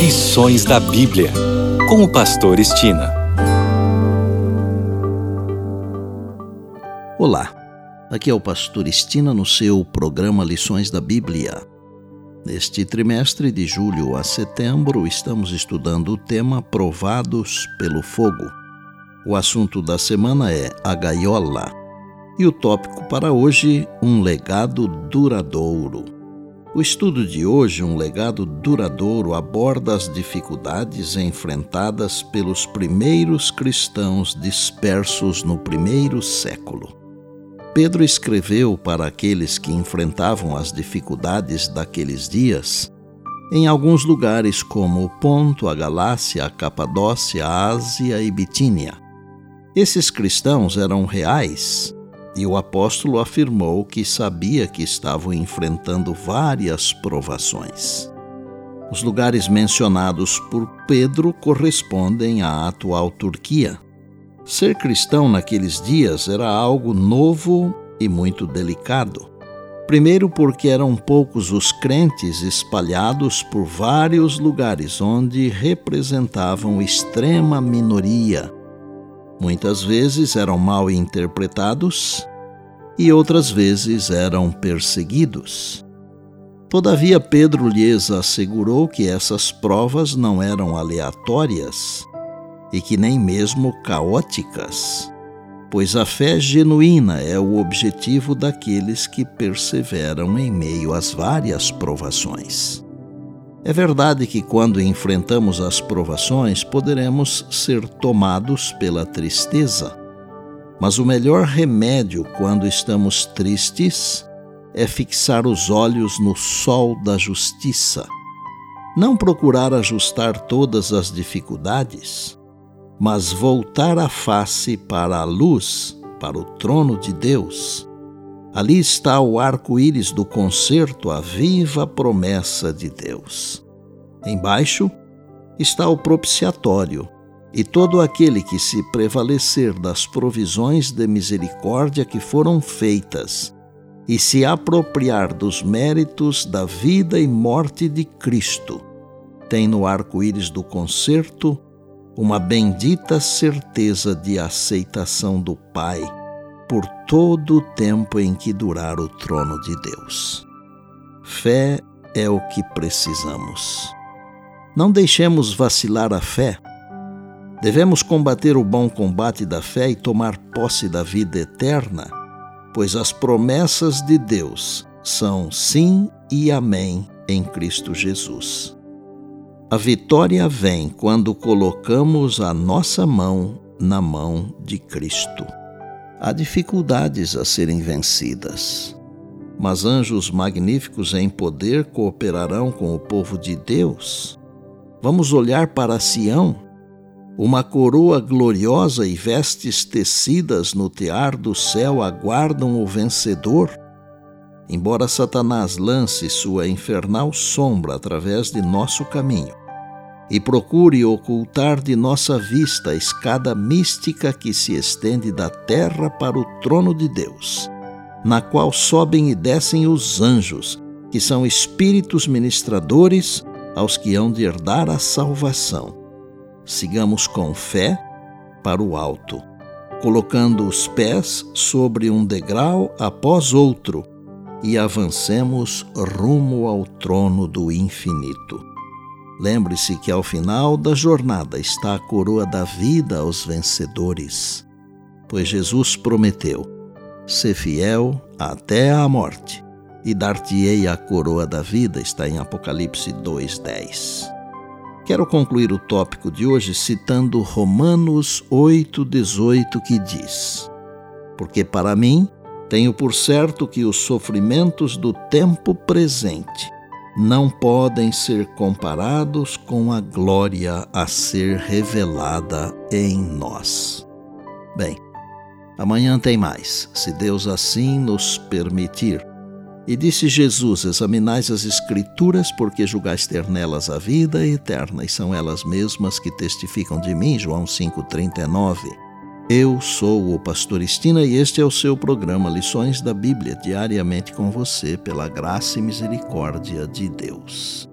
Lições da Bíblia, com o Pastor Estina. Olá, aqui é o Pastor Estina no seu programa Lições da Bíblia. Neste trimestre, de julho a setembro, estamos estudando o tema Provados pelo Fogo. O assunto da semana é a gaiola. E o tópico para hoje, um legado duradouro. O estudo de hoje, um legado duradouro, aborda as dificuldades enfrentadas pelos primeiros cristãos dispersos no primeiro século. Pedro escreveu para aqueles que enfrentavam as dificuldades daqueles dias em alguns lugares como o Ponto, a Galácia, a Capadócia, a Ásia e Bitínia. Esses cristãos eram reais e o apóstolo afirmou que sabia que estavam enfrentando várias provações. Os lugares mencionados por Pedro correspondem à atual Turquia. Ser cristão naqueles dias era algo novo e muito delicado. Primeiro, porque eram poucos os crentes espalhados por vários lugares onde representavam extrema minoria Muitas vezes eram mal interpretados e outras vezes eram perseguidos. Todavia, Pedro lhes assegurou que essas provas não eram aleatórias e que nem mesmo caóticas, pois a fé genuína é o objetivo daqueles que perseveram em meio às várias provações. É verdade que quando enfrentamos as provações poderemos ser tomados pela tristeza, mas o melhor remédio quando estamos tristes é fixar os olhos no sol da justiça. Não procurar ajustar todas as dificuldades, mas voltar a face para a luz, para o trono de Deus Ali está o arco-íris do concerto, a viva promessa de Deus. Embaixo está o propiciatório, e todo aquele que se prevalecer das provisões de misericórdia que foram feitas e se apropriar dos méritos da vida e morte de Cristo, tem no arco-íris do concerto uma bendita certeza de aceitação do Pai por todo o tempo em que durar o trono de Deus. Fé é o que precisamos. Não deixemos vacilar a fé. Devemos combater o bom combate da fé e tomar posse da vida eterna, pois as promessas de Deus são sim e amém em Cristo Jesus. A vitória vem quando colocamos a nossa mão na mão de Cristo. Há dificuldades a serem vencidas, mas anjos magníficos em poder cooperarão com o povo de Deus. Vamos olhar para Sião, uma coroa gloriosa e vestes tecidas no tear do céu aguardam o vencedor. Embora Satanás lance sua infernal sombra através de nosso caminho, e procure ocultar de nossa vista a escada mística que se estende da terra para o trono de Deus, na qual sobem e descem os anjos, que são espíritos ministradores aos que hão de herdar a salvação. Sigamos com fé para o alto, colocando os pés sobre um degrau após outro e avancemos rumo ao trono do infinito. Lembre-se que ao final da jornada está a coroa da vida aos vencedores, pois Jesus prometeu: ser fiel até a morte, e dar-te-ei a coroa da vida, está em Apocalipse 2:10. Quero concluir o tópico de hoje citando Romanos 8:18 que diz: Porque para mim tenho por certo que os sofrimentos do tempo presente não podem ser comparados com a glória a ser revelada em nós. Bem, amanhã tem mais, se Deus assim nos permitir. E disse Jesus: Examinais as Escrituras, porque julgais ter nelas a vida eterna, e são elas mesmas que testificam de mim. João 5,39. Eu sou o Pastor Estina e este é o seu programa Lições da Bíblia, diariamente com você, pela graça e misericórdia de Deus.